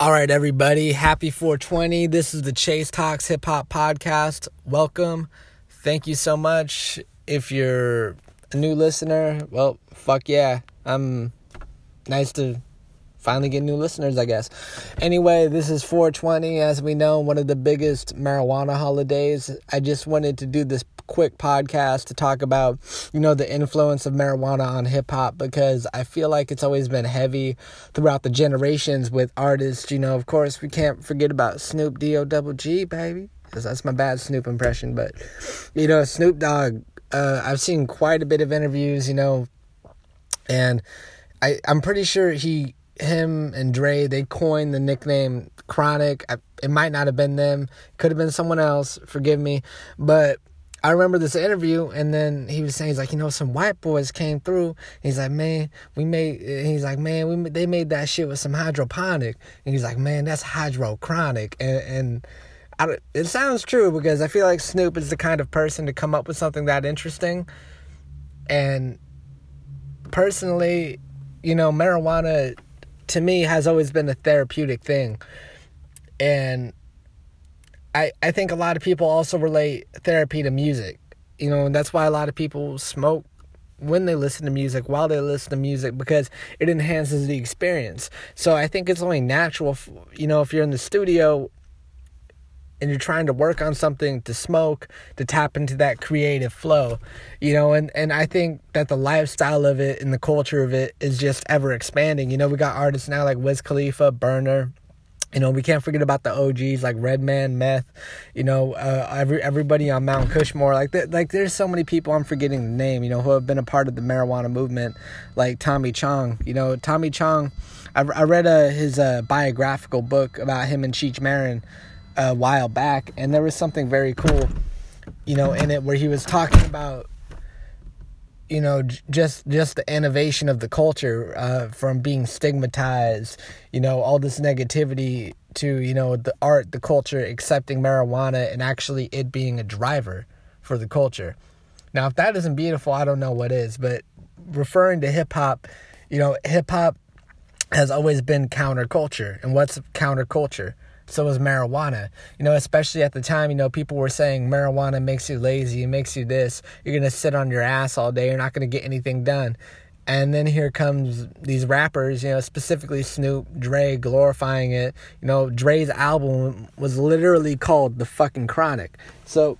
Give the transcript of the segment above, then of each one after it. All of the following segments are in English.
All right, everybody. Happy 420. This is the Chase Talks Hip Hop Podcast. Welcome. Thank you so much. If you're a new listener, well, fuck yeah. I'm nice to finally get new listeners, I guess. Anyway, this is 420, as we know, one of the biggest marijuana holidays. I just wanted to do this quick podcast to talk about, you know, the influence of marijuana on hip hop because I feel like it's always been heavy throughout the generations with artists. You know, of course, we can't forget about Snoop D O double G, baby. That's my bad Snoop impression. But, you know, Snoop Dogg, uh, I've seen quite a bit of interviews, you know, and I, I'm pretty sure he him and Dre, they coined the nickname Chronic. I, it might not have been them, could have been someone else. Forgive me, but I remember this interview, and then he was saying, he's like, you know, some white boys came through. He's like, man, we made. He's like, man, we they made that shit with some hydroponic, and he's like, man, that's hydrochronic, and and. I, it sounds true because I feel like Snoop is the kind of person to come up with something that interesting. And personally, you know, marijuana to me has always been a therapeutic thing. And I I think a lot of people also relate therapy to music. You know, and that's why a lot of people smoke when they listen to music, while they listen to music, because it enhances the experience. So I think it's only natural, you know, if you're in the studio and you're trying to work on something to smoke, to tap into that creative flow, you know, and, and I think that the lifestyle of it and the culture of it is just ever expanding. You know, we got artists now like Wiz Khalifa, Berner, you know, we can't forget about the OGs like Redman, Meth. You know, uh, every everybody on Mount Kushmore. Like, th- like there's so many people I'm forgetting the name. You know, who have been a part of the marijuana movement, like Tommy Chong. You know, Tommy Chong. I, I read uh, his uh, biographical book about him and Cheech Marin a while back, and there was something very cool, you know, in it where he was talking about you know just just the innovation of the culture uh, from being stigmatized you know all this negativity to you know the art the culture accepting marijuana and actually it being a driver for the culture. Now if that isn't beautiful i don't know what is but referring to hip hop you know hip hop has always been counterculture. And what's counterculture so was marijuana. You know, especially at the time, you know, people were saying marijuana makes you lazy, it makes you this. You're to sit on your ass all day, you're not to get anything done. And then here comes these rappers, you know, specifically Snoop, Dre, glorifying it. You know, Dre's album was literally called The Fucking Chronic. So,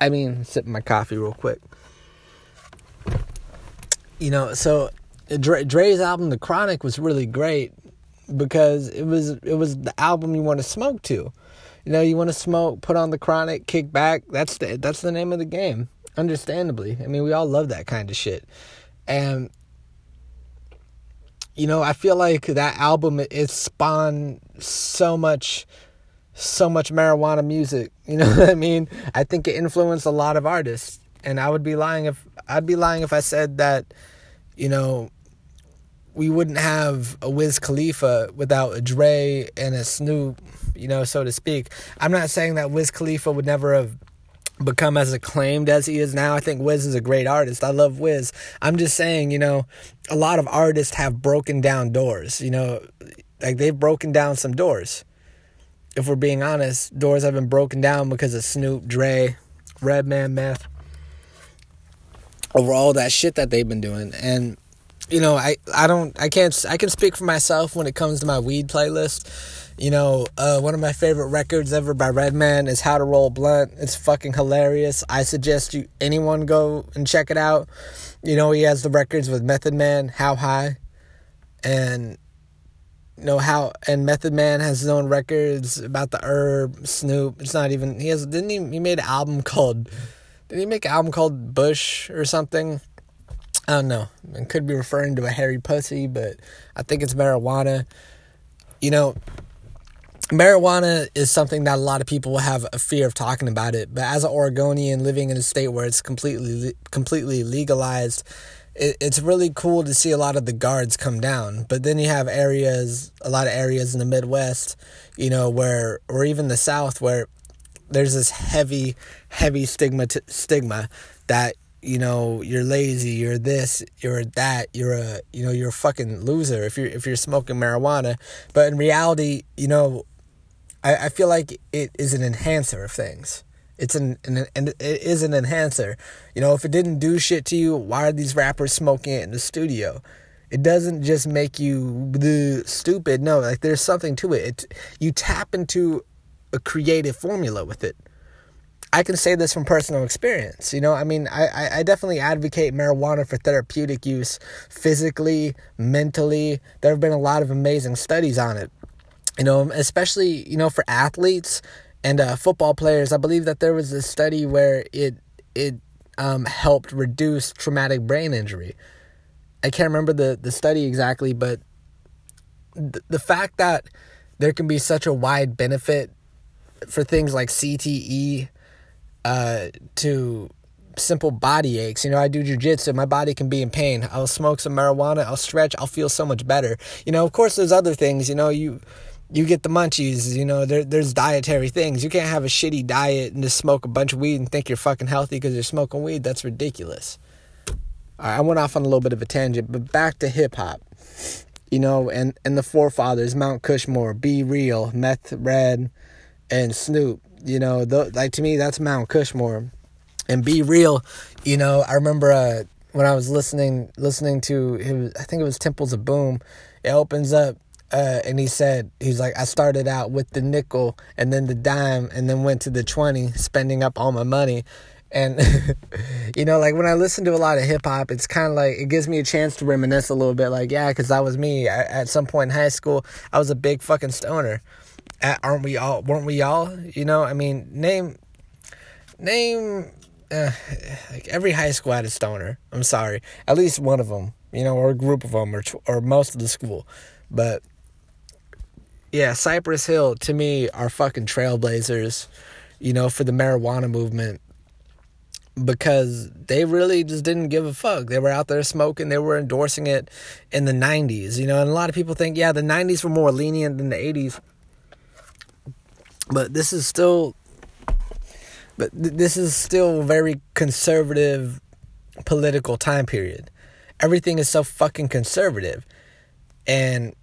I mean, sipping my coffee real quick. You know, so Dre, Dre's album, The Chronic, was really great because it was it was the album you want to smoke to. You know, you want to smoke, put on the chronic, kick back. That's the that's the name of the game. Understandably, I mean, we all love that kind of shit, and you know, I feel like that album it spawned so much, so much marijuana music. You know what I mean? I think it influenced a lot of artists, and I would be lying if I'd be lying if I said that, you know, we wouldn't have a Wiz Khalifa without a Dre and a Snoop, you know, so to speak. I'm not saying that Wiz Khalifa would never have become as acclaimed as he is now. I think Wiz is a great artist. I love Wiz. I'm just saying, you know, a lot of artists have broken down doors, you know, like they've broken down some doors. If we're being honest, doors have been broken down because of Snoop, Dre, Redman, Meth, over all that shit that they've been doing. And you know, I, I don't, I can't, I can speak for myself when it comes to my weed playlist. You know, uh, one of my favorite records ever by Redman is How to Roll Blunt. It's fucking hilarious. I suggest you anyone go and check it out. You know, he has the records with Method Man, How High, and you know how and Method Man has his own records about the herb Snoop. It's not even he has didn't he he made an album called did he make an album called Bush or something? I don't know. It could be referring to a hairy pussy, but I think it's marijuana. You know, marijuana is something that a lot of people have a fear of talking about it. But as an Oregonian living in a state where it's completely completely legalized, it, it's really cool to see a lot of the guards come down. But then you have areas, a lot of areas in the Midwest, you know, where or even the South where there's this heavy, heavy stigma t- stigma that you know, you're lazy, you're this, you're that, you're a, you know, you're a fucking loser if you're if you're smoking marijuana. But in reality, you know, I, I feel like it is an enhancer of things. It's an, an, it is an enhancer. You know, if it didn't do shit to you, why are these rappers smoking it in the studio? It doesn't just make you the stupid. No, like there's something to it. it. You tap into a creative formula with it. I can say this from personal experience. You know, I mean, I, I definitely advocate marijuana for therapeutic use physically, mentally. There have been a lot of amazing studies on it. You know, especially, you know, for athletes and uh, football players. I believe that there was a study where it, it um, helped reduce traumatic brain injury. I can't remember the, the study exactly, but th- the fact that there can be such a wide benefit for things like CTE uh, to simple body aches. You know, I do jujitsu, my body can be in pain. I'll smoke some marijuana, I'll stretch, I'll feel so much better. You know, of course, there's other things. You know, you you get the munchies. You know, there, there's dietary things. You can't have a shitty diet and just smoke a bunch of weed and think you're fucking healthy because you're smoking weed. That's ridiculous. I went off on a little bit of a tangent, but back to hip hop. You know, and, and the forefathers, Mount Kushmore, B-Real, Meth Red, and Snoop. You know, like to me, that's Mount Kushmore. And B-Real, You know, I remember uh, when I was listening listening to, was, I think it was Temples of Boom. It opens up uh, and he said he's like I started out with the nickel and then the dime and then went to the 20 spending up all my money and you know like when I listen to a lot of hip hop it's kind of like it gives me a chance to reminisce a little bit like yeah cuz that was me I, at some point in high school I was a big fucking stoner aren't we all weren't we all you know? I mean name name uh, like every high school had a stoner. I'm sorry. At least one of them you know or a group of them or or most of the school. But yeah, Cypress Hill to me are fucking trailblazers, you know, for the marijuana movement. Because they really just didn't give a fuck. They were out there smoking, they were endorsing it in the 90s, you know, and a lot of people think, yeah, the 90s were more lenient than the 80s. But this is still but th- this is still very conservative political time period. Everything is so fucking conservative. And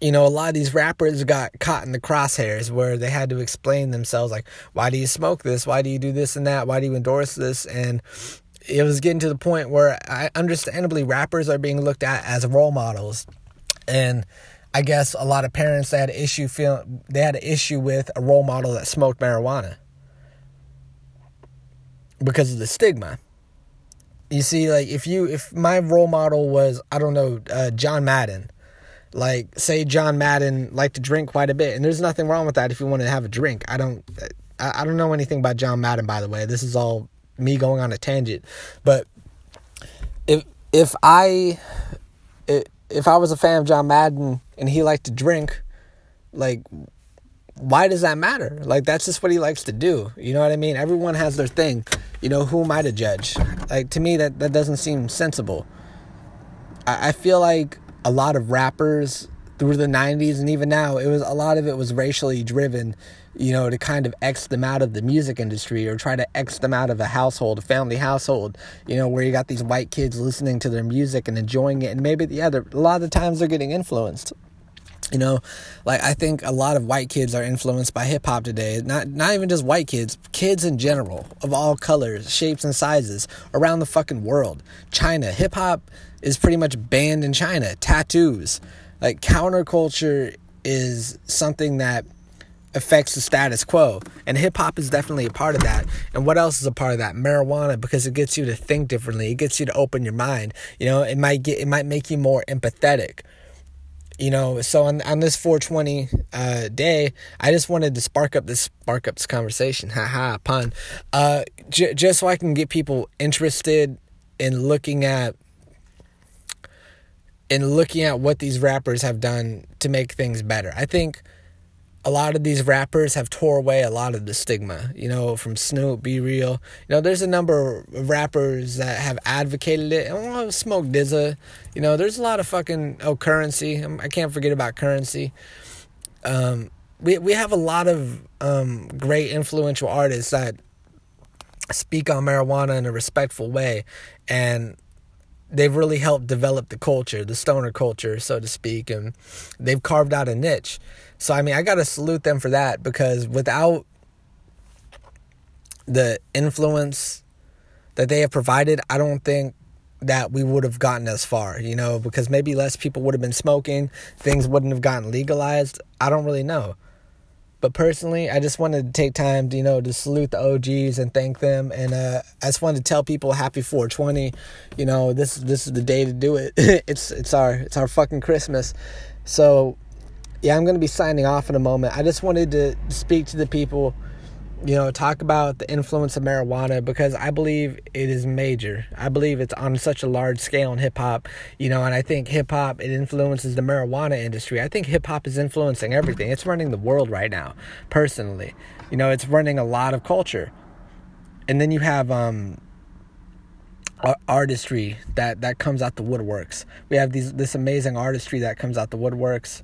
you know, a lot of these rappers got caught in the crosshairs where they had to explain themselves like, why do you smoke this? Why do you do this and that? Why do you endorse this? And it was getting to the point where I understandably rappers are being looked at as role models. And I guess a lot of parents they had an issue feel they had an issue with a role model that smoked marijuana because of the stigma. You see, like if you if my role model was I don't know uh, John Madden, like, say John Madden liked to drink quite a bit, and there's nothing wrong with that if you want to have a drink. I don't, I, I don't know anything about John Madden, by the way. This is all me going on a tangent. But if if I if I was a fan of John Madden and he liked to drink, like why does that matter? Like that's just what he likes to do. You know what I mean? Everyone has their thing. You know, who am I to judge? Like to me that, that doesn't seem sensible. I, I feel like a lot of rappers through the 90s and even now it was a lot of it was racially driven you know to kind of x them out of the music industry or try to x them out of a household a family household you know where you got these white kids listening to their music and enjoying it and maybe yeah a lot of the times they're getting influenced you know like i think a lot of white kids are influenced by hip hop today not not even just white kids kids in general of all colors shapes and sizes around the fucking world china hip hop is pretty much banned in China. Tattoos. Like counterculture is something that affects the status quo. And hip hop is definitely a part of that. And what else is a part of that? Marijuana because it gets you to think differently. It gets you to open your mind. You know, it might get it might make you more empathetic. You know, so on on this 420 uh, day, I just wanted to spark up this spark up this conversation. Haha, pun. Uh, j- just so I can get people interested in looking at in looking at what these rappers have done to make things better. I think a lot of these rappers have tore away a lot of the stigma, you know, from Snoop, B-Real. You know, there's a number of rappers that have advocated it. Well, Smoke DZA, you know, there's a lot of fucking oh Curren$y. Um, I can't forget about Curren$y. Um, we we have a lot of um, great influential artists that speak on marijuana in a respectful way and they've really helped develop the culture, the stoner culture, so to speak, and they've carved out a niche. So I mean, I got to salute them for that because without the influence that they have provided, I don't think that we would have gotten as far, you know, because maybe less people would have been smoking, things wouldn't have gotten legalized. I don't really know. But personally, I just wanted to take time, to, you know, to salute the OGs and thank them. And uh, I just wanted to tell people happy 420. You know, this this is the day to do it. it's it's our it's our fucking Christmas. So, yeah, I'm gonna be signing off in a moment. I just wanted to speak to the people you know, talk about the influence of marijuana because I believe it is major. I believe it's on such a large scale in hip hop, you know, and I think hip hop it influences the marijuana industry. I think hip hop is influencing everything. It's running the world right now, personally. You know, it's running a lot of culture. And then you have um artistry that that comes out the woodworks. We have these this amazing artistry that comes out the woodworks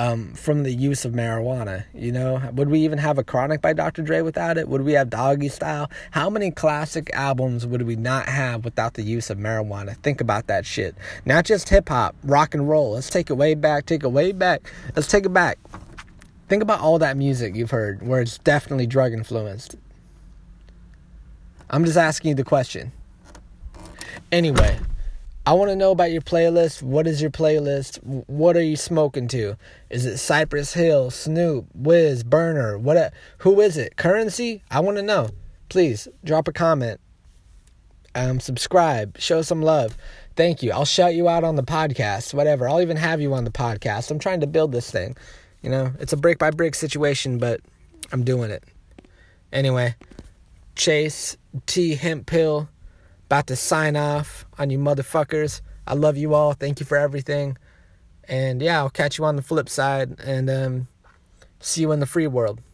um, from the use of marijuana. You know, would we even have a Chronic by Dr. Dre without it? Would we have Doggystyle? How many classic albums would we not have without the use of marijuana? Think about that shit. Not just hip hop, rock and roll. Let's take it way back. Take it way back. Let's take it back. Think about all that music you've heard where it's definitely drug influenced. I'm just asking you the question. Anyway, I want to know about your playlist. What is your playlist? What are you smoking to? Is it Cypress Hill, Snoop, Wiz, Berner? What? Who is it? Curren$y? I want to know. Please drop a comment. Um, subscribe. Show some love. Thank you. I'll shout you out on the podcast. Whatever. I'll even have you on the podcast. I'm trying to build this thing. You know, it's a brick by brick situation, but I'm doing it. Anyway, Chase T Hemphill about to sign off on you motherfuckers. I love you all. Thank you for everything. And yeah, I'll catch you on the flip side and um, see you in the free world.